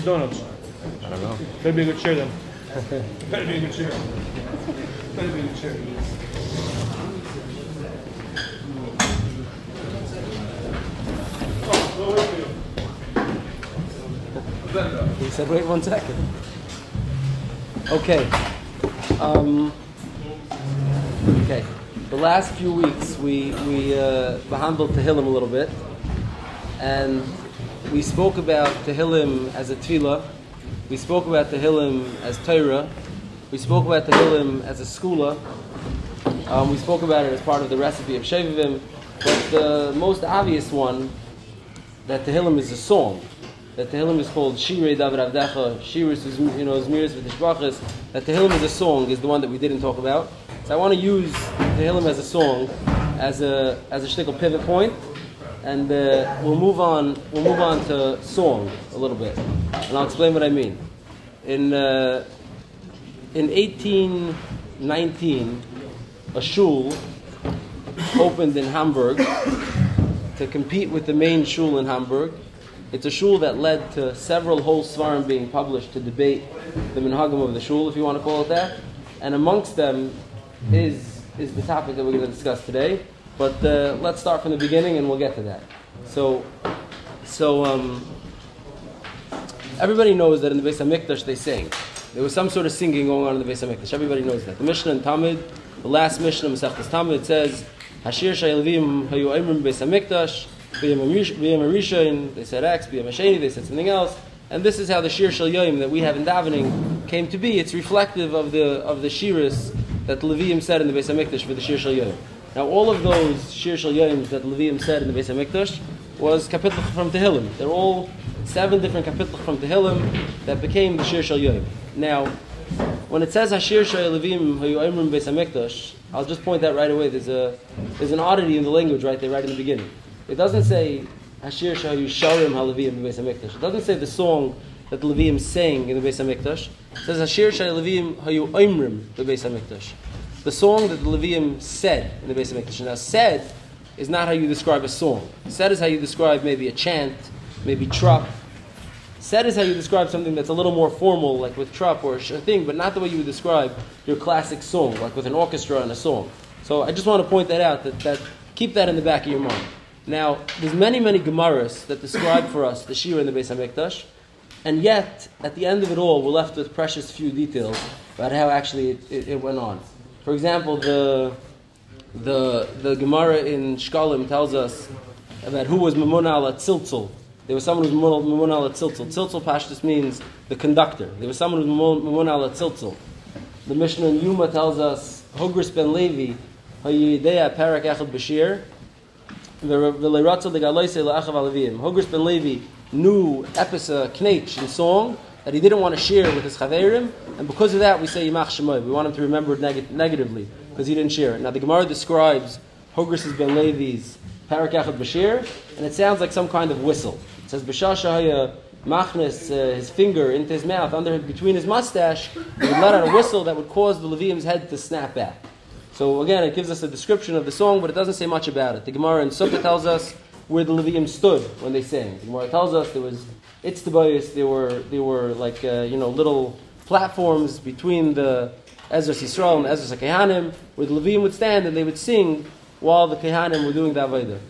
the donuts? I don't know. Better be a good chair then. Better be a good chair. Better be a good chair. Well, wait for you. Better. He said, wait one second. Okay. Um, okay. The last few weeks we we uh, handled Tehillim a little bit, and we spoke about Tehillim as a tefillah. We spoke about Tehillim as Torah. We spoke about Tehillim as a skula. Um, we spoke about it as part of the recipe of Shevivim. But the most obvious one, that Tehillim is a song. That Tehillim is called Shirei David Avdecha, Shiris is, you know, Zmiris V'Tishbachas. That Tehillim is a song is the one that we didn't talk about. So I want to use Tehillim as a song as a, as a shtickle pivot point, and uh, we'll move on. We'll move on to song a little bit, and I'll explain what I mean. In uh, in 1819, a shul opened in Hamburg to compete with the main shul in Hamburg. It's a shul that led to several whole svarim being published to debate the minhagim of the shul, if you want to call it that. And amongst them is is the topic that we're going to discuss today. But uh, let's start from the beginning, and we'll get to that. So, so um, everybody knows that in the Beis Hamikdash they sing. There was some sort of singing going on in the Beis Hamikdash. Everybody knows that. The Mishnah in Tamid, the last Mishnah in Masechtas Tamid, says, "Hashir Shayilvim Hayu Oimrim Beis Hamikdash." B'yam Arishain, they said X. B'yam they said something else. And this is how the Shir Shal that we have in davening came to be. It's reflective of the of the shiras that the Levium said in the Beis Hamikdash for the Shir Shal. Now, all of those Shir Shal Yoims that Levium said in the Beis Hamikdash was kapitel from Tehillim. They're all seven different kapitel from Tehillim that became the Shir Shal Yoim. Now, when it says Hashir Shal Levim Hayu Oimrim Beis Hamikdash, I'll just point that right away. There's a there's an oddity in the language right there, right in the beginning. It doesn't say Hashir Shal Yusharim HaLevim Beis Hamikdash. It doesn't say the song that the Levium sang in the Beis Hamikdash. It says Hashir Shal Levim Hayu Oimrim Beis Hamikdash. The song that the Levium said in the Beis Hamikdash. Now, said is not how you describe a song. Said is how you describe maybe a chant, maybe trup. Said is how you describe something that's a little more formal, like with trup or a thing, but not the way you would describe your classic song, like with an orchestra and a song. So I just want to point that out. That, that keep that in the back of your mind. Now, there's many, many Gemaras that describe for us the Shira in the Beis Hamikdash, and yet, at the end of it all, we're left with precious few details about how actually it, it, it went on. For example, the the the Gemara in Shkalim tells us about who was Mamun al Tziltzul. There was someone who was Mamun al Tziltzul. Tziltzul Pashtus means the conductor. There was someone who was Mamun al Tziltzul. The Mishnah in Yuma tells us Hogris ben Levi Hayidea Parak Echad Bashir Hogris ben Levi knew Episa uh, Knech in song that he didn't want to share with his Chaverim, and because of that we say Yimach Shemoy. We want him to remember it neg- negatively because he didn't share it. Now the Gemara describes Hogris ben Levi's Parak Echad Bashir, and it sounds like some kind of whistle. It says Bashashahaya Machnes uh, his finger into his mouth, under between his mustache, he would let out a whistle that would cause the Levium's head to snap back. So again, it gives us a description of the song, but it doesn't say much about it. The Gemara in Sukkah tells us where the Levium stood when they sang. The Gemara tells us there was itztabayis, there were there were like uh, you know little platforms between the Ezra Yisrael and Ezra Kehanim, where the Levium would stand and they would sing while the Kehanim were doing the Avodah.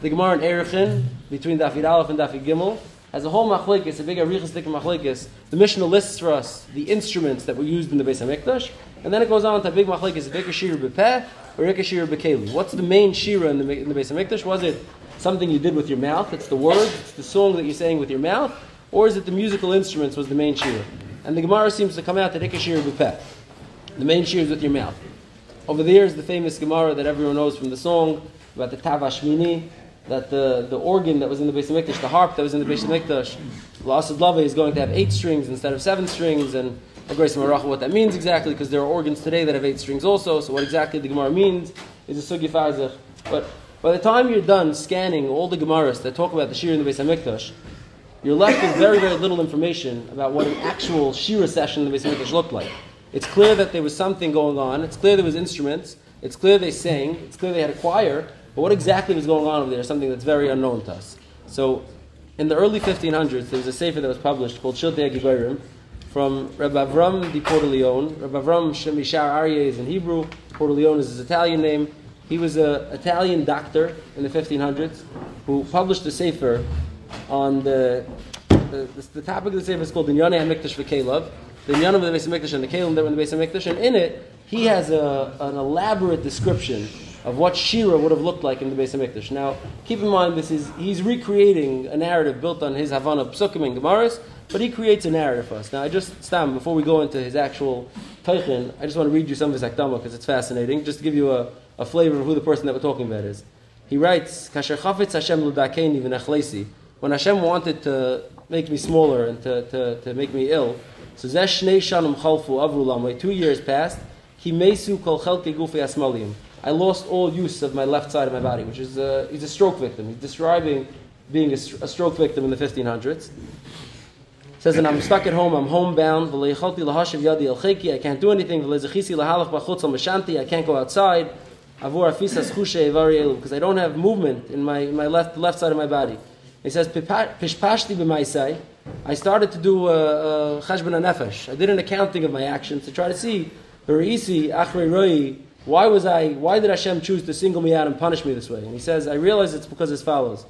The Gemara in Erechin, between Dafid Aleph and Dafid Gimel, has a whole machlekes, a big arichistik machlekes. The Mishnah lists for us the instruments that were used in the Beis Hamikdash, and then it goes on to a big machlekes, a big Shir Bepeh or Rika Shir Bekeli. What's the main shira in the, in the Beis Hamikdash? Was it something you did with your mouth? It's the words, it's the song that you're saying with your mouth, or is it the musical instruments was the main shira? And the Gemara seems to come out that Rika Shir Bepeh. The main shira is with your mouth. Over there is the famous Gemara that everyone knows from the song about the Tavashmini, that the, the organ that was in the Beis Hamikdash, the harp that was in the Beis Hamikdash, Lasad Lava is going to have eight strings instead of seven strings, and the Grace Maracha what that means exactly, because there are organs today that have eight strings also, so what exactly the Gemara means is a Sugi. But by the time you're done scanning all the Gemaras that talk about the Shir in the Beis Hamikdash, you're left with very, very little information about what an actual Shira session in the Beis Hamikdash looked like. It's clear that there was something going on, it's clear there was instruments, it's clear they sang, it's clear they had a choir, but what exactly was going on over there is something that's very unknown to us. So in the early 1500s, there was a sefer that was published called Shiltei Giberim from Rabbi Avram di Portaleone. Rabbi Avram Shemishar Aryeh is in Hebrew. Portaleone is his Italian name. He was an Italian doctor in the 1500s who published a sefer on the the, the, the topic of the sefer is called the Yonah HaMikdash V'Kelev, the Yonah of the Beis HaMikdash and the Kalim that were in the Beis HaMikdash, and in it, he has a, an elaborate description of what Shira would have looked like in the Beis HaMikdash. Now, keep in mind, this is he's recreating a narrative built on his Havana Psukim and Gemaras, but he creates a narrative for us. Now, I just, Stam, before we go into his actual Teichin, I just want to read you some of his Akdama because it's fascinating, just to give you a, a flavor of who the person that we're talking about is. He writes, Kasher Chafetz Hashem Ludakeni V'Nechlesi, when Hashem wanted to make me smaller and to, to, to make me ill, so Zesh Shnei Shanum Chalfu Avrulam, two years passed, He Mesu Kol Chelke Gufi Asmalim. I lost all use of my left side of my body, which is a, he's a stroke victim. He's describing being a, a stroke victim in the 1500s. Says, and I'm stuck at home, I'm homebound, I can't do anything, I can't go outside, because I don't have movement in my, in my left, left side of my body. He says, Pishpashti b'maisai, I started to do uh, uh, a, a nefesh. I did an accounting of my actions to try to see, why was I, why did Hashem choose to single me out and punish me this way? And he says, I realize it's because as follows.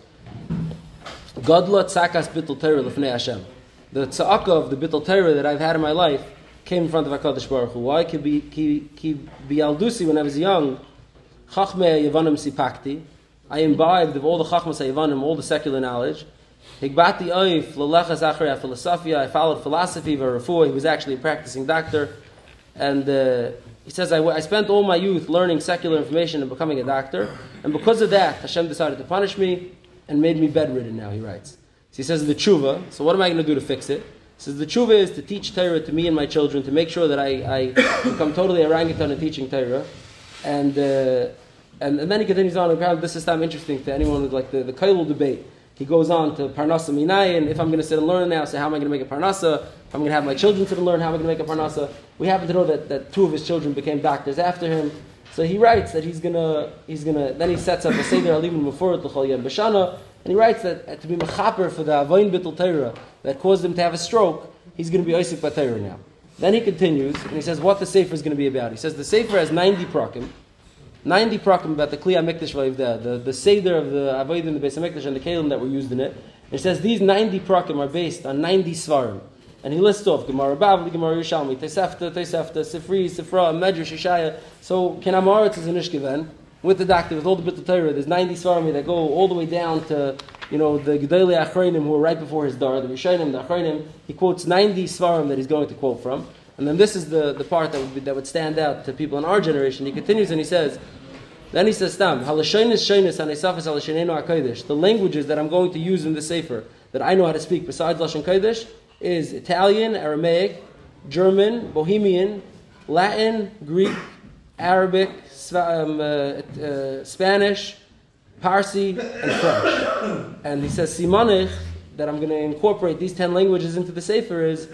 Godla tzakas bittul Torah lefnei Hashem. The tzaka of the bittul Torah that I've had in my life came in front of HaKadosh Baruch Hu. Why? Ki bialdusi, when I was young, chachme yevanim sipakti, I imbibed of all the chachmas yevanim, all the secular knowledge. Higbati oif lelechas achrei philosophy. I followed philosophy, v'refuah. He was actually a practicing doctor. And uh, he says, I, I spent all my youth learning secular information and becoming a doctor. And because of that, Hashem decided to punish me and made me bedridden now, he writes. So he says the tshuva. So what am I going to do to fix it? He says the tshuva is to teach Torah to me and my children, to make sure that I, I become totally orangutan in teaching Torah. And, uh, and, and then he continues on, and this is time interesting to anyone with like the, the Kailul debate. He goes on to Parnasa Minai, and if I'm going to sit and learn now, say, how am I going to make a Parnasa? If I'm going to have my children sit and learn, how am I going to make a Parnasa? We happen to know that, that two of his children became doctors after him. So he writes that he's gonna, he's gonna, then he sets up a Seder Alim before L'chol Yom Bashana, and he writes that to be mechaper for the Avoin Bittul Torah that caused him to have a stroke, he's going to be Isaac Batera now. Then he continues, and he says what the Sefer is going to be about. He says the Sefer has 90 prakim, 90 prakim about the Kliya Mikdash the, the, the Seder of the Avoid in the Beis Mikdash and the Kalim that were used in it. It says these 90 prakim are based on 90 Svarim. And he lists off Gemara Bavli, Gemara Yerushalmi, Tosefta, Tosefta, Sifri, Sifra, Medrash, Shishaya. So Kenamaretz is an Ishkiven with the doctor, with all the Bittul Torah. There's 90 Svarim that go all the way down to, you know, the Gedali Achreinim who are right before his Dar, the Rishonim, the Achreinim. He quotes 90 Svarim that he's going to quote from. And then this is the, the part that would, be, that would stand out to people in our generation. He continues and he says, then he says, the languages that I'm going to use in the Sefer, that I know how to speak besides Lashon Kodesh, is Italian, Aramaic, German, Bohemian, Latin, Greek, Arabic, um, uh, uh, Spanish, Parsi, and French. and he says Simonich, that I'm going to incorporate these ten languages into the Sefer is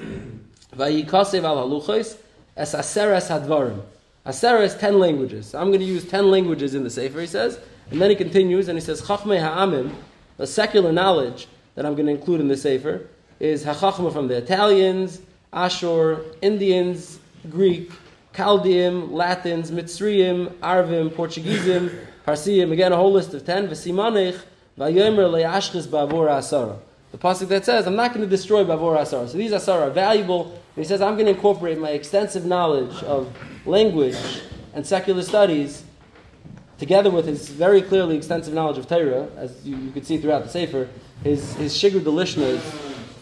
Vayikasev al haluchos es aseres hadvarim. Asera is ten languages. I'm going to use ten languages in the Sefer, he says. And then he continues and he says, Chachme ha'amim, the secular knowledge that I'm going to include in the Sefer, is Hachachma from the Italians, Ashur, Indians, Greek, Chaldean, Latins, Mitzrayim, Arvim, Portugueseim, Parsiim, again a whole list of ten, V'simanech, V'yomer le'ashchis ba'avor asara. The pasuk that says, I'm not going to destroy ba'avor asara. So these asara are valuable. He says, I'm going to incorporate my extensive knowledge of language and secular studies together with his very clearly extensive knowledge of Torah, as you, you could see throughout the Sefer, his, his Shigur Delishna is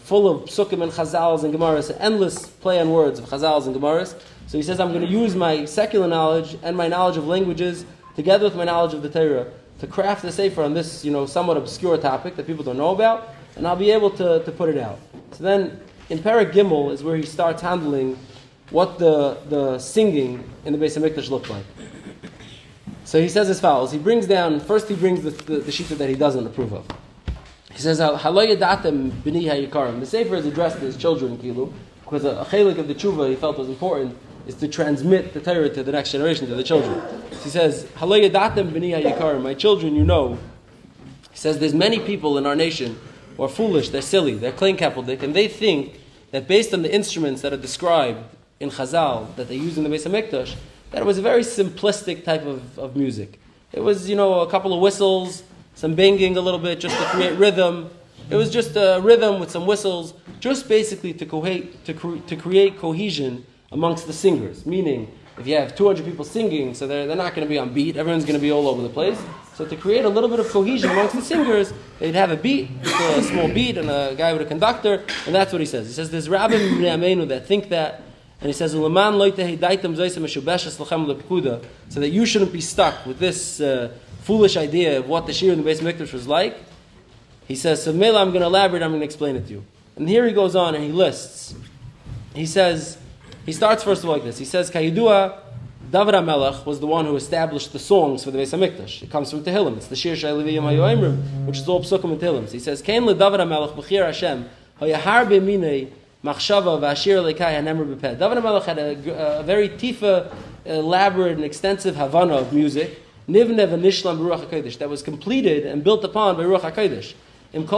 full of psukim and chazals and gemaras, endless play on words of chazals and gemaras. So he says, I'm going to use my secular knowledge and my knowledge of languages together with my knowledge of the Torah to craft the Sefer on this, you know, somewhat obscure topic that people don't know about, and I'll be able to, to put it out. So then, in Parak Gimel is where he starts handling what the, the singing in the Beis HaMikdash looked like. So he says as follows. He brings down, first he brings the, the, the that he doesn't approve of. He says, Haloyadatem b'ni. The Sefer is addressed to his children, Kilu, because a, a chelik of the tshuva he felt was important is to transmit the Torah to the next generation, to the children. So he says, Haloyadatem b'ni. My children, you know. He says, there's many people in our nation who are foolish, they're silly, they're kapeldik, and they think that based on the instruments that are described in Chazal that they use in the Beis Hamikdash, that it was a very simplistic type of, of music. It was, you know, a couple of whistles, some banging a little bit just to create rhythm. It was just a rhythm with some whistles, just basically to, co- to, cre- to create cohesion amongst the singers. Meaning, if you have 200 people singing, so they're, they're not going to be on beat, everyone's going to be all over the place. So to create a little bit of cohesion amongst the singers, they'd have a beat, a small beat, and a guy with a conductor, and that's what he says. He says there's rabbim Amenu that think that, and he says so that you shouldn't be stuck with this uh, foolish idea of what the shir in the Beis Mikdash was like. He says, so Mela, I'm going to elaborate, I'm going to explain it to you. And here he goes on and he lists. He says, he starts first of all like this. He says, Kayidua, David HaMelech was the one who established the songs for the Beis HaMikdash. It comes from Tehillim. It's the Shir Shailiviyim HaYoimrim, which is all Psukim and Tehillim. So he says, Kain le David HaMelech, B'chir Hashem, Hayahar B'minei, Machshava Vashir Lekai Hanemr B'peh. David HaMelech had a, a very tifa, elaborate and extensive Havana of music, Nivnev and Nishlam Ruach HaKodesh, that was completed and built upon by Ruach HaKodesh. With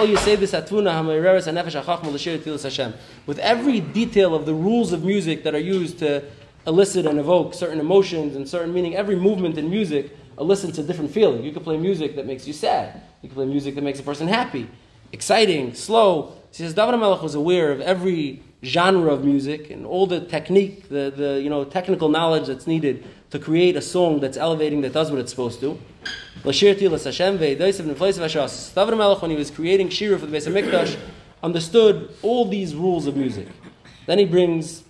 every detail of the rules of music that are used to elicit and evoke certain emotions and certain meaning, every movement in music elicits a different feeling. You can play music that makes you sad. You can play music that makes a person happy, exciting, slow. He says David HaMelech was aware of every genre of music and all the technique, the, the you know, technical knowledge that's needed to create a song that's elevating, that does what it's supposed to. David HaMelech, when he was creating Shira for the Beis HaMikdash, understood all these rules of music. Then he brings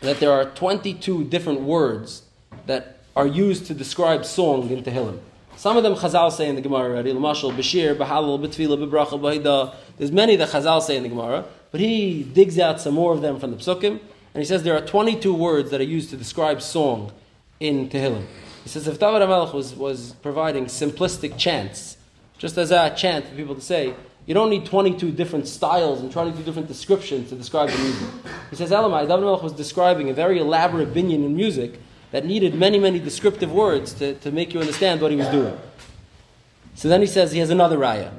that there are 22 different words that are used to describe song in Tehillim. Some of them Chazal say in the Gemara already. Lamashal, Bashir, Bahalal, Betfila, Bebracha, Bahida. There's many that Chazal say in the Gemara, but he digs out some more of them from the Psukim, and he says there are 22 words that are used to describe song in Tehillim. He says if David HaMelech was, was providing simplistic chants, just as a chant for people to say, you don't need 22 different styles and 22 different descriptions to describe the music. He says, Elamai, David HaMelech was describing a very elaborate binyan in music that needed many, many descriptive words to, to make you understand what he was doing. So then he says he has another raya.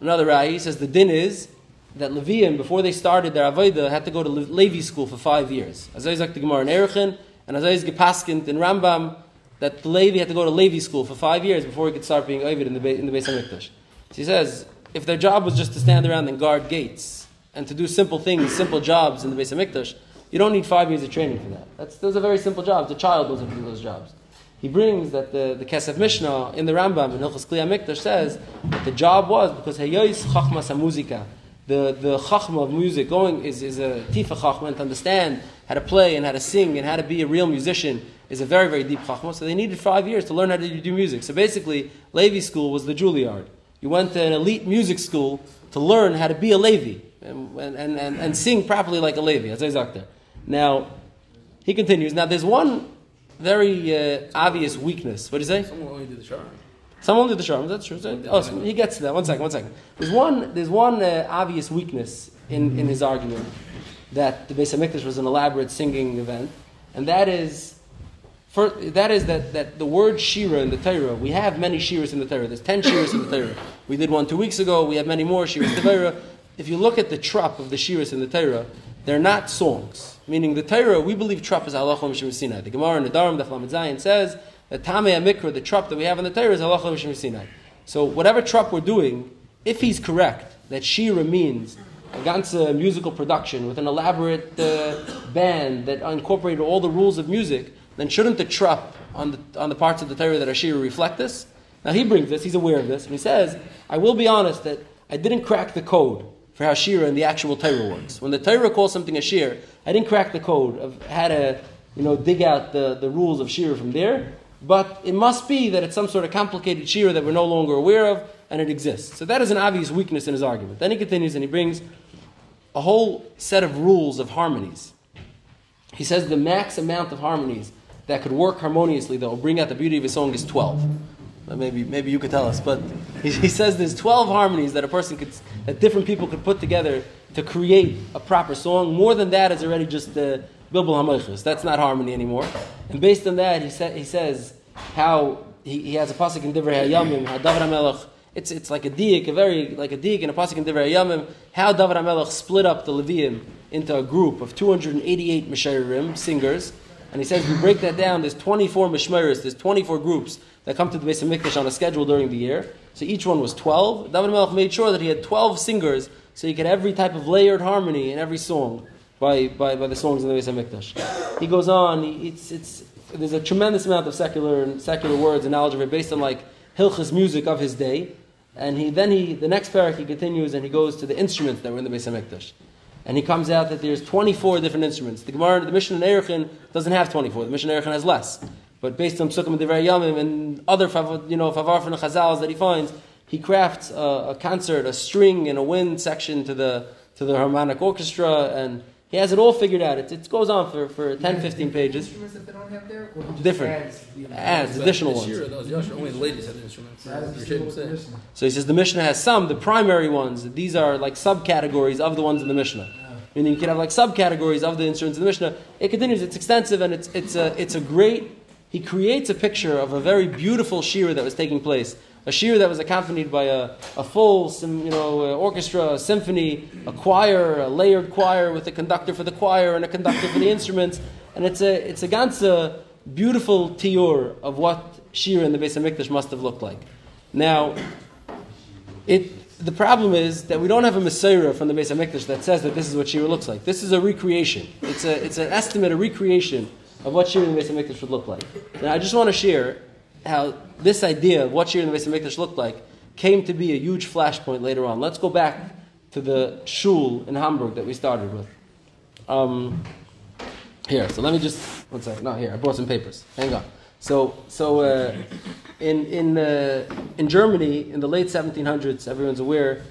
Another raya, he says the din is that Levium, before they started their Avodah, had to go to Levi school for five years. As I the Gemara in and as I Gepaskint in Rambam, that Levi had to go to Levi school for five years before he could start being Ovid in the, in the Beis HaMikdash. So he says, if their job was just to stand around and guard gates, and to do simple things, simple jobs in the Beis HaMikdash, you don't need five years of training for that. That's, those are very simple jobs. The child to do those jobs. He brings that the, the Kesef Mishnah in the Rambam in Hilchas Kli HaMikdash says that the job was because Heyois Chachmas HaMuzika, the, the chachma of music going is, is a tifa chachma, and to understand how to play and how to sing and how to be a real musician is a very, very deep chachma. So they needed five years to learn how to do music. So basically, Levi school was the Juilliard. You went to an elite music school to learn how to be a Levi and, and, and, and sing properly like a Levi, as I Now, he continues. Now, there's one very uh, obvious weakness. What do you say? Someone only did the charm. Someone did the charm. That's true. Oh, so he gets to that. One second. One second. There's one. There's one uh, obvious weakness in, in his argument that the Beis Hamikdash was an elaborate singing event, and that is. For, that is that, that the word shira in the Torah, we have many shiras in the Torah. There's ten shiras in the Torah. We did one two weeks ago. We have many more shiras in the Torah. If you look at the trup of the shiras in the Torah, they're not songs. Meaning the Torah, we believe trup is halacha mishim Sinai. The Gemara in the Dharam, the Zayin says the Tamei Mikra, the trup that we have in the Torah, is halacha mishim Sinai. So whatever trup we're doing, if he's correct that shira means a ganze musical production with an elaborate uh, band that incorporated all the rules of music, then shouldn't the trup on the, on the parts of the Torah that are shira reflect this? Now he brings this, he's aware of this, and he says, I will be honest that I didn't crack the code for how shira and the actual Torah works. When the Torah calls something a shir, I didn't crack the code of how to, you know, dig out the, the rules of shira from there, but it must be that it's some sort of complicated shira that we're no longer aware of, and it exists. So that is an obvious weakness in his argument. Then he continues and he brings a whole set of rules of harmonies. He says the max amount of harmonies that could work harmoniously, that will bring out the beauty of a song, is 12. Maybe, maybe you could tell us, but he, says there's 12 harmonies that a person could, that different people could put together to create a proper song. More than that is already just the bilbul hamoichus. That's not harmony anymore. And based on that, he, sa- he says how he, he has a pasuk in Divrei Hayamim, how David HaMelech it's, it's like a diik, a very, like a diik in a pasuk in Divrei Yamim, how David HaMelech split up the Levium into a group of 288 Mesherim, singers, and he says we break that down, there's 24 Mishmeris, there's 24 groups that come to the Beis HaMikdash on a schedule during the year, so each one was 12. David HaMelech made sure that he had 12 singers, so you get every type of layered harmony in every song by, by, by the songs in the Beis HaMikdash. He goes on, he, it's, it's, there's a tremendous amount of secular, secular words and algebra based on like Hilchas music of his day. And he, then he, the next parak he continues and he goes to the instruments that were in the Beis HaMikdash. And he comes out that there's 24 different instruments. The Gemara, the Mishnah in Erechin doesn't have 24. The Mishnah in Erechin has less. But based on Sukkim and Divrei Yamim and other you know, Favar and Chazals that he finds, he crafts a, a concert, a string and a wind section to the, to the harmonic orchestra and he has it all figured out. It, it goes on for, for 10, 15 pages. Instruments that they don't have there? Different. adds the- Adds additional ones. year, those only the ladies had instruments. The ashamed to little say. addition. So he says the Mishnah has some, the primary ones. These are like subcategories of the ones in the Mishnah. Meaning you can have like subcategories of the instruments in the Mishnah. It continues. It's extensive and it's it's a it's a great. He creates a picture of a very beautiful shira that was taking place. A shira that was accompanied by a, a full, you know, orchestra, a symphony, a choir, a layered choir with a conductor for the choir and a conductor for the instruments. And it's a it's a ganze beautiful tiur of what shira in the Beis Hamikdash must have looked like. Now, it, the problem is that we don't have a Messiah from the Beis Hamikdash that says that this is what Shira looks like. This is a recreation. It's, a, it's an estimate, a recreation of what Shira in the Beis Hamikdash would look like. Now, I just want to share how this idea of what Shira in the Beis Hamikdash looked like came to be a huge flashpoint later on. Let's go back to the shul in Hamburg that we started with. Um, here, so let me just one second. No, here I brought some papers. Hang on. So, so uh, in in in Germany in the late 1700s, everyone's aware.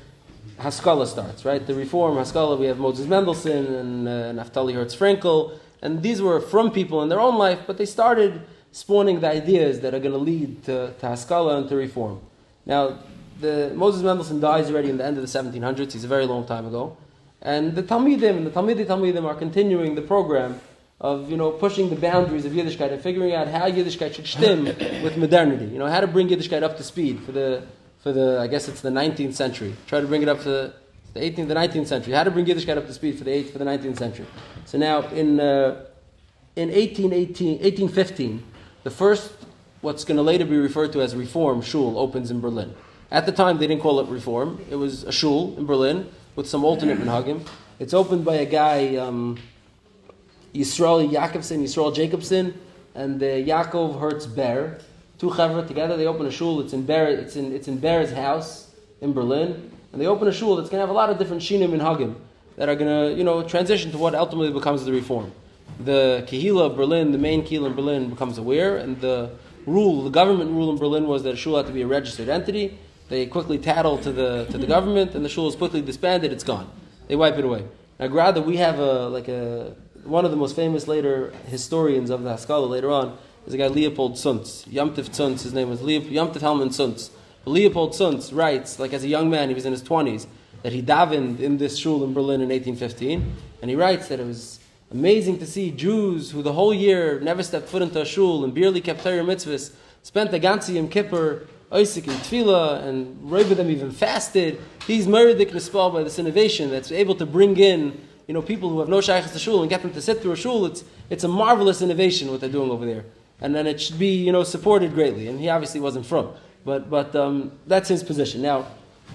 Haskalah starts, right? The reform Haskalah. We have Moses Mendelssohn and uh, Naftali Hertz Frankel, and these were from people in their own life, but they started spawning the ideas that are going to lead to, to Haskalah and to reform. Now, the Moses Mendelssohn dies already in the end of the 1700s. He's a very long time ago. And the Talmidim and the Talmidi Talmidim are continuing the program of you know pushing the boundaries of Yiddishkeit and figuring out how Yiddishkeit should stem with modernity. You know how to bring Yiddishkeit up to speed for the for the I guess it's the 19th century. Try to bring it up to the 18th, the 19th century. How to bring Yiddishkeit up to speed for the 8th, for the 19th century. So now in uh, in 1818, 1815, the first what's going to later be referred to as Reform Shul opens in Berlin. At the time, they didn't call it Reform. It was a shul in Berlin with some alternate minhagim. It's opened by a guy, um, Yisrael Jakobson, Yisrael Jacobson, and uh, Yaakov Hertz Ber. Two chevra together. They open a shul. It's in Ber. It's in it's in Ber's house in Berlin, and they open a shul that's going to have a lot of different shinim minhagim that are going to you know transition to what ultimately becomes the reform. The Kehila of Berlin, the main Kehila in Berlin, becomes aware, and the rule, the government rule in Berlin was that a shul had to be a registered entity. They quickly tattle to the to the government, and the shul is quickly disbanded. It's gone. They wipe it away. Now, Grada, we have a like a one of the most famous later historians of the Haskalah later on is a guy Leopold Zunz. Yomtiv Zunz, his name was Leop, Yomtiv Helman Zunz. Leopold Zunz writes, like as a young man, he was in his twenties, that he davened in this shul in Berlin in 1815, and he writes that it was amazing to see Jews who the whole year never stepped foot into a shul and barely kept Torah mitzvahs, spent the ganze Yom Kippur, Isaac and Tefillah, and of them even fasted. He's murdered Nispal by this innovation that's able to bring in you know, people who have no shaykhs to shul and get them to sit through a shul. It's, it's a marvelous innovation what they're doing over there. And then it should be, you know, supported greatly. And he obviously wasn't from. But, but um, that's his position. Now,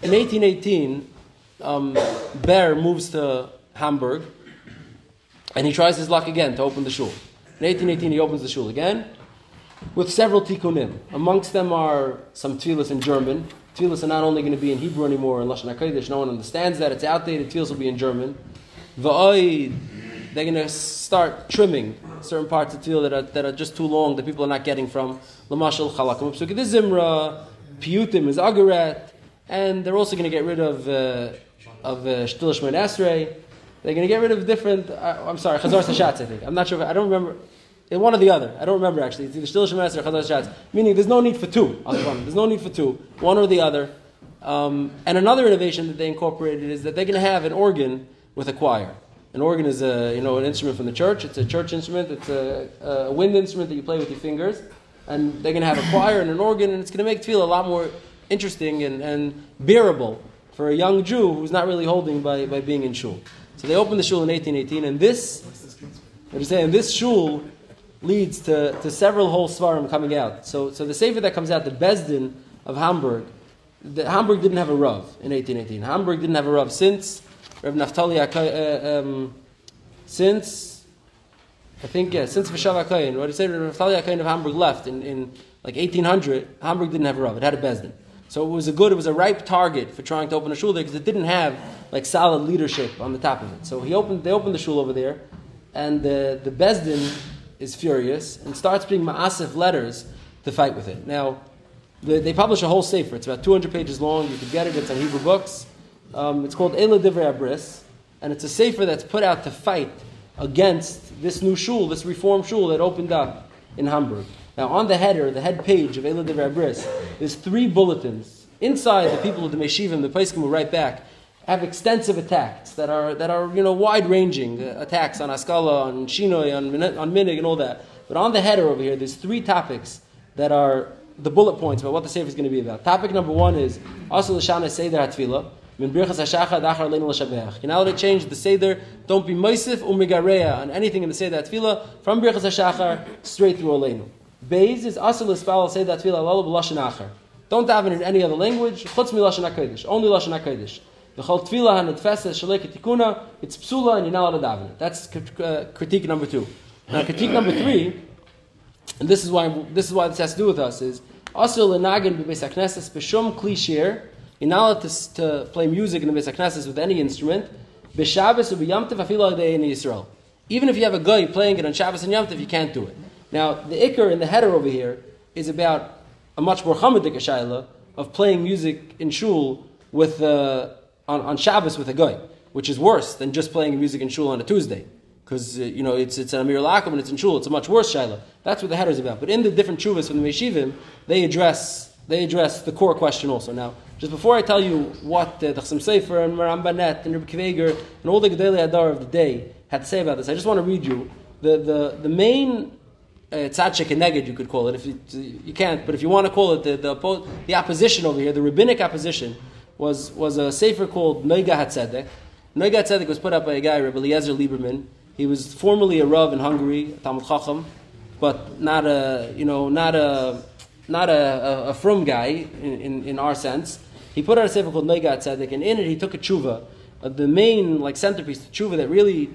in 1818, um, Ber moves to Hamburg and he tries his luck again to open the shul. In 1818, he opens the shul again with several tikkunim. Amongst them are some tefillas in German. Tefillas are not only going to be in Hebrew anymore in Lashon HaKodesh. No one understands that. It's outdated. Tefillas will be in German. V'oid, they're going to start trimming certain parts of tefillah that are, that are just too long that people are not getting from. Lamashal chalakim psukim is zimra, piyutim is agaret, and they're also going to get rid of uh, of uh, shtil esrei. They're going to get rid of different. Uh, I'm sorry, chazar sashatz. I think I'm not sure. If, I don't remember. One or the other. I don't remember actually. It's either shtil esrei or chazar sashatz. Meaning, there's no need for two. There's no need for two. One or the other. Um, and another innovation that they incorporated is that they're going to have an organ with a choir. An organ is a you know an instrument from the church. It's a church instrument. It's a, a wind instrument that you play with your fingers. And they're going to have a choir and an organ, and it's going to make tefillah a lot more interesting and, and bearable for a young Jew who's not really holding by, by being in shul. So they opened the shul in 1818, and this, you saying, this shul leads to, to several whole svarim coming out. So, so the sefer that comes out, the Besdin of Hamburg, the, Hamburg didn't have a Rav in 1818. Hamburg didn't have a Rav since Rav Naftali, uh, um, since, I think, yeah, since Vishav HaKayin, what did say, Rav Naftali HaKayin of Hamburg left in, in like 1800, Hamburg didn't have a Rav, it had a Besdin. So it was a good, it was a ripe target for trying to open a shul there because it didn't have like solid leadership on the top of it. So he opened, they opened the shul over there, and the, the Besdin is furious and starts being ma'asif letters to fight with it. Now, the, they publish a whole sefer. It's about 200 pages long. You can get it. It's on Hebrew books. Um, it's called Ela Divrei Abris, and it's a sefer that's put out to fight against this new shul, this reform shul that opened up in Hamburg. Now, on the header, the head page of Ela Divrei Abris, there's three bulletins. Inside, the people of the Meshivim, the Paiskim will write back, have extensive attacks that are, that are you know, wide-ranging uh, attacks on Askala, on Shinoi, on, on Minig, and all that. But on the header over here, there's three topics that are the bullet points about what the Sefer is going to be about. Topic number one is Asal Lashana Seder HaTfilah. Min Birchas HaShachar Dachar Leinu L'Shabeach. You how to change the Seder? Don't be Moisif Umigareya on anything in the Seder HaTfilah from Birchas HaShachar straight through Aleinu. Beis is Asal L'Spal Seder HaTfilah Lalo B'Lashon Achar. Don't daven in any other language. Chutz mi Lashon. Only Lashon. The Chol. It's Psula and you're not allowed to daven it. That's uh, critique number two. Now critique number three and this is why this is why this has to do with us is also lenagin bebeis hakneses b'shum klishir. You're not allowed to, play music in the beis with any instrument. B'Shabbos u'b'yamtiv afilu day in Yisrael. Even if you have a guy playing it on Shabbos and Yom Tov, you can't do it. Now the ikar in the header over here is about a much more chamadik shaila of playing music in shul with uh, on, on Shabbos with a guy, which is worse than just playing music in shul on a Tuesday because uh, you know it's it's an Amir Lakum and it's in shul. It's a much worse shaila. That's what the header is about. But in the different chuvas from the Meshivim, they address they address the core question also. Now, just before I tell you what uh, the Chassam Sofer and Marambanet and Rebbe Kveger and all the Gedele Adar of the day had to say about this, I just want to read you the the the main. Uh, and neged, you could call it. If you, you can't, but if you want to call it the, the, the opposition over here, the rabbinic opposition, was, was a sefer called Noiga HaTzedek. Noiga HaTzedek was put up by a guy, Rabbi Eliezer Lieberman, he was formerly a rav in Hungary, Talmud Chacham, but not a you know not a not a, a, a frum guy in, in, in, our sense. He put out a sefer called Noigat Tzedek, and in it he took a tshuva, uh, the main like centerpiece, the tshuva that really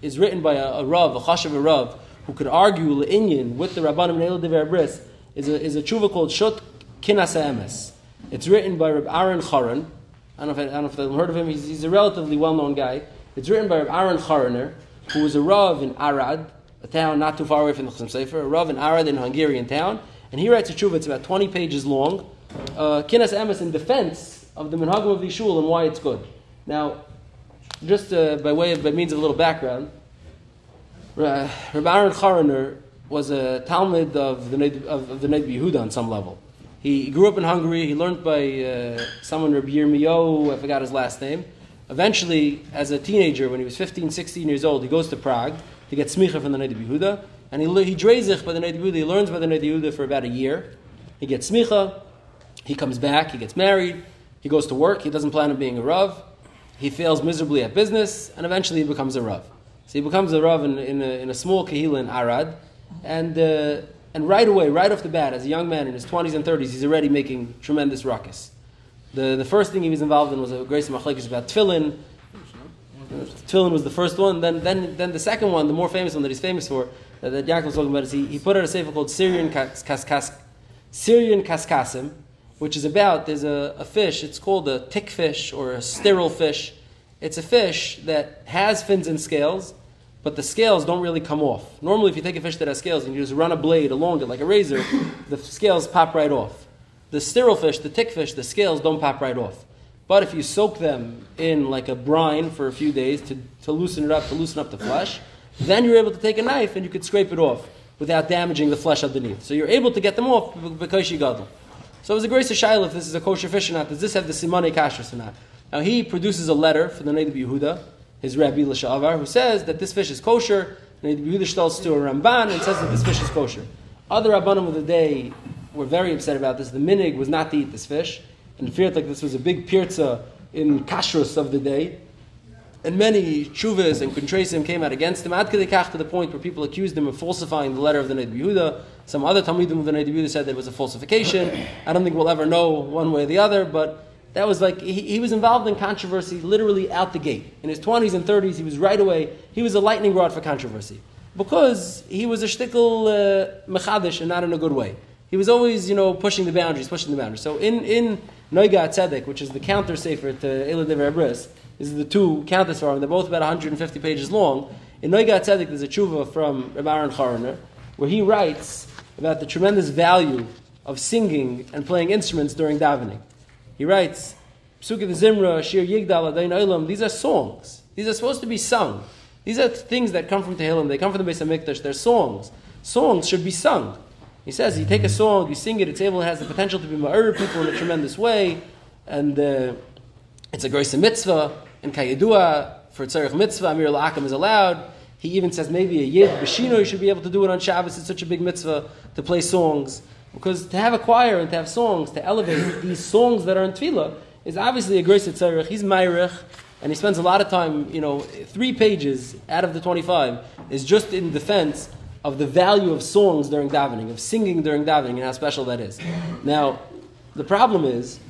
is written by a, a rav, a chashav a rav, who could argue le'inyan with the rabbanim and El Dever Bris, is a, is a tshuva called Shut Kinas Emes. It's written by Reb Aaron Charan. I don't know if I, I don't know if you've heard of him. He's, he's a relatively well-known guy. It's written by Reb Aaron Charaner who was a Rav in Arad, a town not too far away from the Chassam Sofer, a Rav in Arad in a Hungarian town, and he writes a tshuva, it's about 20 pages long, uh, Kinas Emes in defense of the Minhagim of the Shul and why it's good. Now, just uh, by way of, by means of a little background, Rabbi Aaron Charaner was a Talmud of the of, of the Ned Yehuda on some level. He grew up in Hungary. He learned by uh, someone, Rabbi Yirmiyahu, I forgot his last name. Eventually, as a teenager, when he was 15, 16 years old, he goes to Prague to get smicha from the Ned Yehuda, and he, he by the Ned Yehuda. He learns by the Ned Yehuda for about a year. He gets smicha. He comes back. He gets married. He goes to work. He doesn't plan on being a rav. He fails miserably at business, and eventually he becomes a rav. So he becomes a rav in, in, a, in a small kahila in Arad, and uh, and right away, right off the bat, as a young man in his 20s and 30s, he's already making tremendous ruckus. The, the first thing he was involved in was a grace machlekes about tefillin. Tefillin was the first one. Then, then, then the second one, the more famous one that he's famous for, that, that Yaakov was talking about, is he, he put out a sefer called Syrian kas, kas, kas, Syrian kaskasim, which is about there's a, a fish. It's called a tick fish or a sterile fish. It's a fish that has fins and scales, but the scales don't really come off. Normally, if you take a fish that has scales and you just run a blade along it like a razor, the scales pop right off. The sterile fish, the tick fish, the scales don't pop right off. But if you soak them in like a brine for a few days to, to loosen it up, to loosen up the flesh, then you're able to take a knife and you could scrape it off without damaging the flesh underneath. So you're able to get them off because you got them. So it was a grace of Shaila if this is a kosher fish or not. Does this have the simone kashrus or not? Now he produces a letter for the native Yehuda, his Rabbi Lasha'avar, who says that this fish is kosher. Native Yehuda tells to a Ramban and says that this fish is kosher. Other Rabbanim of the day were very upset about this. The minig was not to eat this fish. and feared like this was a big pirza in kashrus of the day. And many chuvas and contrasim came out against him, ad to the point where people accused him of falsifying the letter of the Ned Yehuda. Some other Talmudim of the Ned Yehuda said that it was a falsification. I don't think we'll ever know one way or the other, but that was like, he, he was involved in controversy literally out the gate. In his 20s and 30s, he was right away, he was a lightning rod for controversy. Because he was a shtickle uh, mechadish and not in a good way. He was always, you know, pushing the boundaries, pushing the boundaries. So in, in Noiga Tzedek, which is the counter sefer to Eila Dever these are the two counter svarim, they're both about 150 pages long. In Noiga Tzedek, there's a tshuva from Rabbi Aaron Choroner, where he writes about the tremendous value of singing and playing instruments during davening. He writes, the Zimra, Shir Yigdal, Adain Olam, these are songs. These are supposed to be sung. These are things that come from Tehillim, they come from the Beis HaMikdash, they're songs. Songs should be sung. He says, you take a song, you sing it, it's able, it has the potential to be ma'ir people in a tremendous way, and uh, it's a grace mitzvah, and kayedua, for tzarech mitzvah, Amir al is allowed. He even says maybe a yid, b'shino, you should be able to do it on Shabbos, it's such a big mitzvah to play songs. Because to have a choir and to have songs, to elevate these songs that are in tefillah, is obviously a grace tzarech. He's ma'irich, and he spends a lot of time, you know, three pages out of the 25 is just in defense of the value of songs during davening, of singing during davening, and how special that is. Now, the problem is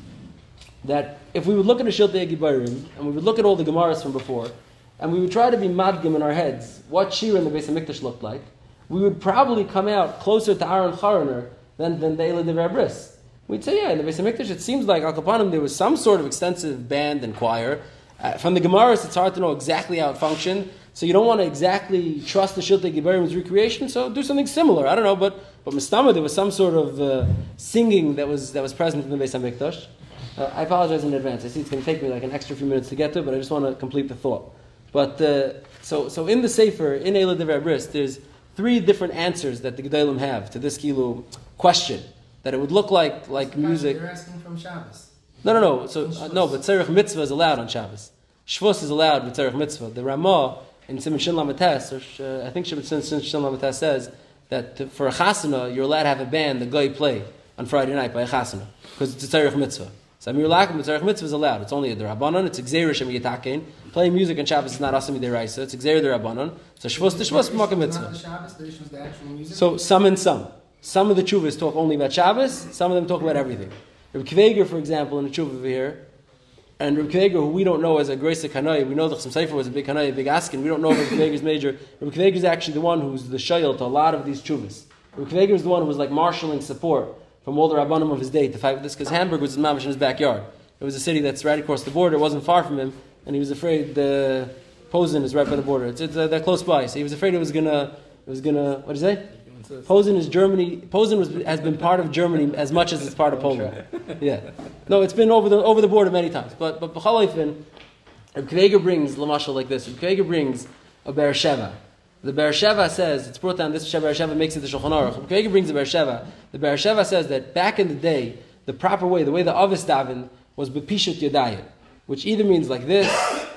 that if we would look at a Shiltei Gibarim, and we would look at all the Gemaras from before, and we would try to be madgim in our heads what Shir in the Beis HaMikdash looked like, we would probably come out closer to Aaron Charaner than, than the Eila Dever Bris. We'd say, yeah, in the Beis HaMikdash, it seems like Al there was some sort of extensive band and choir. Uh, from the Gemaras, it's hard to know exactly how it functioned. So you don't want to exactly trust the Shiltei Gibarim's recreation, so do something similar. I don't know, but but Mistama, there was some sort of uh, singing that was that was present in the Beis Hamikdash. Uh, I apologize in advance. I see it's going to take me like an extra few minutes to get to, but I just want to complete the thought. But uh, so so in the Sefer in Eila Dever Bris, there's three different answers that the Gedalim have to this kilu question that it would look like like music. They're asking from Shabbos. No, no, no. So uh, no, but Tzarech Mitzvah is allowed on Shabbos. Shvus is allowed with Tzarech Mitzvah. The Ramah in Simon Shin Lamates, or uh, I think Simon Shin Lamates says that to, for a chasana, you're allowed to have a band the guy play on Friday night by a chasana because it's a tzarich mitzvah. So Amir Lakim, the tzarich mitzvah is allowed. It's only a derabanan. It's exer shem yitakein. Playing music on Shabbos is not asami deraisa. It's exer derabanan. So shvus to Not mitzvah. the Shabbos, the issue is the actual music. So some and some. Some of the chuvas talk only about Shabbos. Some of them talk about everything. Rabbi Kveger, for example, in the chuva over here, and Rabbi Kveger, who we don't know as a Grace Kanai, we know that Chassam Sofer was a big Kanai, a big Askin. We don't know if Rabbi Kveger's major. Rabbi Kveger is actually the one who's the shayel to a lot of these chuvas. Rabbi Kveger is the one who was like marshalling support from all the Rabbanim of his day to fight with this, because Hamburg was mamish in his backyard. It was a city that's right across the border. It wasn't far from him, and he was afraid the Posen is right by the border. It's, it's uh, they're close by, so he was afraid it was gonna, it was gonna. What did you say? Posen is Germany. Posen was, has been part of Germany as much as it's part of Poland. Yeah. No, it's been over the over the border many times. But but B'chalaifin, Reb Kveger brings Lamashal like this. Kveger brings a Beersheva. The Beersheva says it's brought down. This Beersheva makes it the Shulchan Aruch. Kveger brings the Beersheva. The Beersheva says that back in the day, the proper way, the way the Avis davened was bepishut yadayim, which either means like this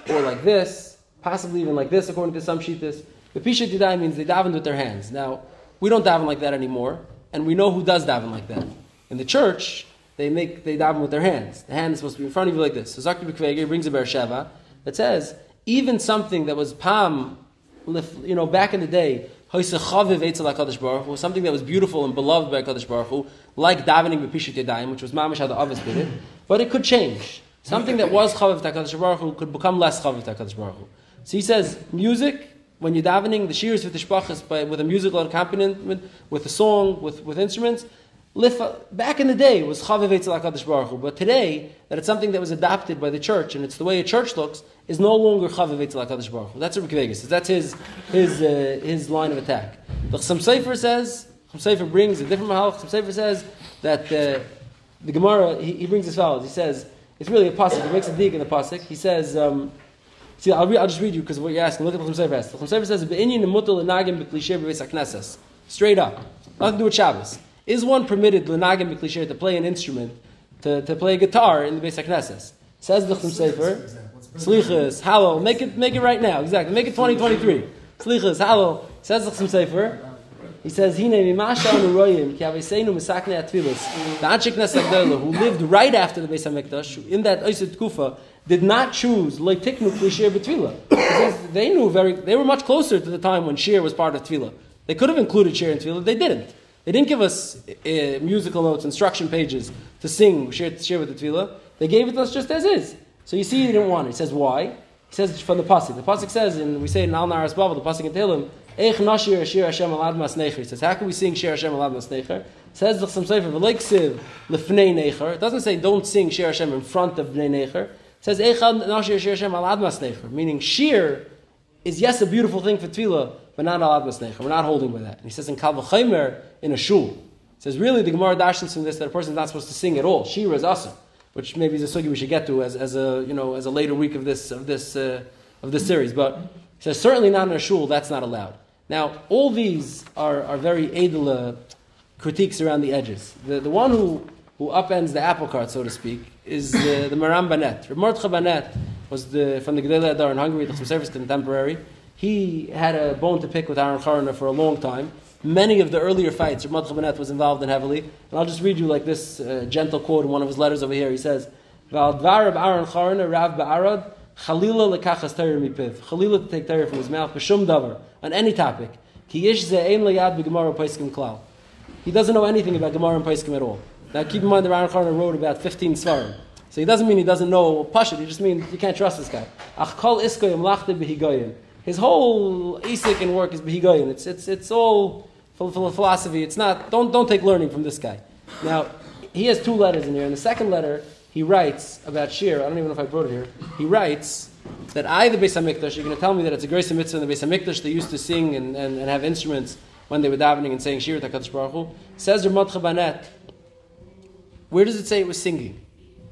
or like this, possibly even like this, according to some shittas. Bepishut yadayim means they davened with their hands. Now we don't daven like that anymore, and we know who does daven like that. In the church, they make they daven with their hands. The hand is supposed to be in front of you like this. So Zakir B'Kveger brings a Beersheva that says even something that was palm, you know, back in the day, was something that was beautiful and beloved by Hakadosh Baruch Hu, like davening b'pishut yadayim, which was mamish how the others did it, but it could change. Something that was chaviv to Hakadosh Baruch Hu could become less chaviv to Hakadosh Baruch Hu. So he says music when you're davening, the shears with the shpachas, by, with a musical accompaniment, with a song, with, with instruments, lifa, back in the day it was chaviv Baruch Hu, but today, that it's something that was adopted by the church, and it's the way a church looks, is no longer chaviv Baruch Hu. That's Kvegas says. That's his, his, uh, his line of attack. The Chassam Sofer says, Chassam Sofer brings a different mahal, Chassam Sofer says that uh, the Gemara, he, he brings as follows, he says, it's really a pasuk, he makes a dig in the pasuk, he says, um, See, I'll, read, I'll just read you because of what you're asking. Look at what Chum Sefer says. Chum Sefer says, "Be'inyin mutal lenagim b'klisher haknesses." Straight up, nothing to do with Shabbos. Is one permitted lenagim b'klisher to play an instrument, to, to play a guitar in the beis haknesses? Says the Chum Sefer, "Slichas, halal, make it make it right now. Exactly, make it 2023. Slichas, halal." Says the Chum Sefer, He says, "Hine mimasha anuroyim ki aveseinu misakne atfilos." The Anshe Knesset who lived right after the Beis Hamikdash, in that Oisid Kufa, did not choose leitiknu kli shir betfila. Because They knew very. They were much closer to the time when shir was part of tefillah. They could have included shir in tefillah. They didn't. They didn't give us uh, musical notes, instruction pages to sing shir, shir with the tefillah. They gave it to us just as is. So you see, he didn't want it. He says why? He says from the pasuk. The pasuk says, and we say in Al Naras Bavel, the pasuk in Tehillim, Eich nashir shir Hashem alad mas necher. He says, how can we sing shir Hashem alad mas necher? Says the some sefer v'leiksiv lefnei necher. It doesn't say don't sing shir Hashem in front of bnei necher. Says Eich nashir meaning shir is yes a beautiful thing for tefillah, but not mas. We're not holding with that. And he says in Kal v'chaymer in a shul. Says really the Gemara dashes from this that a person is not supposed to sing at all. Shir is awesome which maybe is a sugi we should get to as, as a you know as a later week of this of this uh, of this series. But he says certainly not in a shul that's not allowed. Now all these are, are very edela critiques around the edges. The, the one who who upends the apple cart so to speak is the, the Maram Banet. Mordcha Banet was the from the Gedele Adar in Hungary, the service contemporary. He had a bone to pick with Aaron Chorin for a long time. Many of the earlier fights, Ramad Banet was involved in heavily. And I'll just read you like this uh, gentle quote in one of his letters over here. He says, Val dvarab Aaron Chorin, Rav Ba'arad, Chalila lekachas Torah mipiv. Chalila to take Torah from his mouth, b'shum davar, on any topic. Ki ish ze'ein layad b'gemara paiskim klal. He doesn't know anything about Gemara and Paiskim at all. Now keep in mind the Aaron Chorin wrote about 15 svarim. So he doesn't mean he doesn't know Pashut, he just means you can't trust this guy. His whole Isik and work is b'higoyim. It's, it's, it's all phil- phil- philosophy. It's not, don't, don't take learning from this guy. Now, he has two letters in here. In the second letter, he writes about Shir. I don't even know if I brought it here. He writes that I, the Beis HaMikdash, you're going to tell me that it's a grace mitzvah in the Beis HaMikdash. They used to sing and, and, and have instruments when they were davening and saying Shir Takadosh Baruch Hu. Says Ramat Chabanet, where does it say it was singing?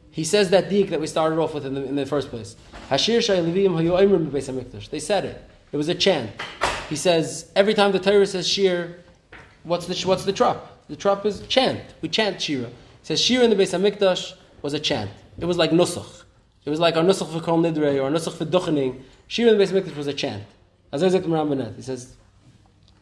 He says that deek that we started off with in the, in the first place. Hashir. They said it. It was a chant. He says every time the Torah says Shir, what's the what's the trup? The trup is chant. We chant Shira. He says Shir in the Beis Hamikdash was a chant. It was like nusach. It was like our nusach for kol nidre or nusach for duchening. Shir in the Beis Hamikdash was a chant. As he says,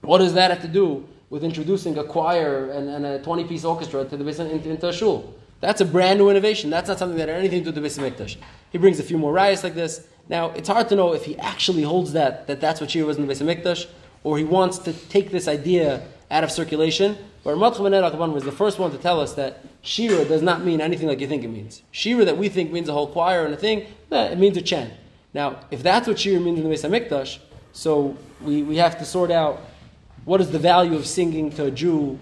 what does that have to do with introducing a choir and, and a twenty-piece orchestra to the Beis into, into a shul? That's a brand new innovation. That's not something that had anything to do with the Beis Hamikdash. He brings a few more riots like this. Now, it's hard to know if he actually holds that, that that's what Shir was in the Beis Hamikdash, or he wants to take this idea out of circulation. But Ramat Chabanet Akaban was the first one to tell us that Shira does not mean anything like you think it means. Shira that we think means a whole choir and a thing, nah, it means a chant. Now, if that's what Shira means in the Beis Hamikdash, so we, we have to sort out what is the value of singing to a Jew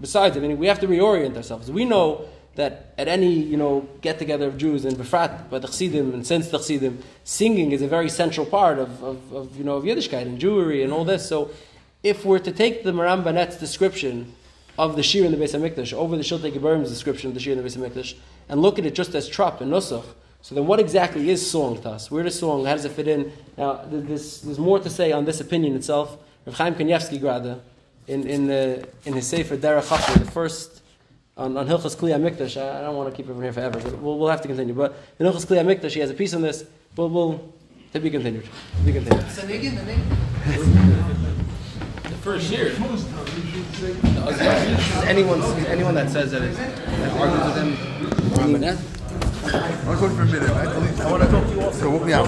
besides it. I mean, we have to reorient ourselves. We know that at any you know get together of Jews and Befrat by the and since the singing is a very central part of, of, of you know of Yiddishkeit and Jewry and all this. So, if we're to take the Maram Banet's description of the Shir in the Beis Hamikdash over the Shiltei Geberim's description of the Shir in the Beis Hamikdash and look at it just as trup and nusach, so then what exactly is song to us? Where does song? How does it fit in? Now, th- this, there's more to say on this opinion itself. Rav Chaim Kanievsky Grada, in in, the, in his Sefer Derech Chachma, the first on, on Hilchas Kli Mikdash. I, I don't want to keep everyone here forever, but we'll, we'll have to continue. But in Hilchas Kli Mikdash, he has a piece on this. We'll, we'll to be continued. To be continued. So again, the name. The first year. Anyone, anyone that says that, that argues with him, I want to talk for a minute. I want to talk to you also. So, walk me out.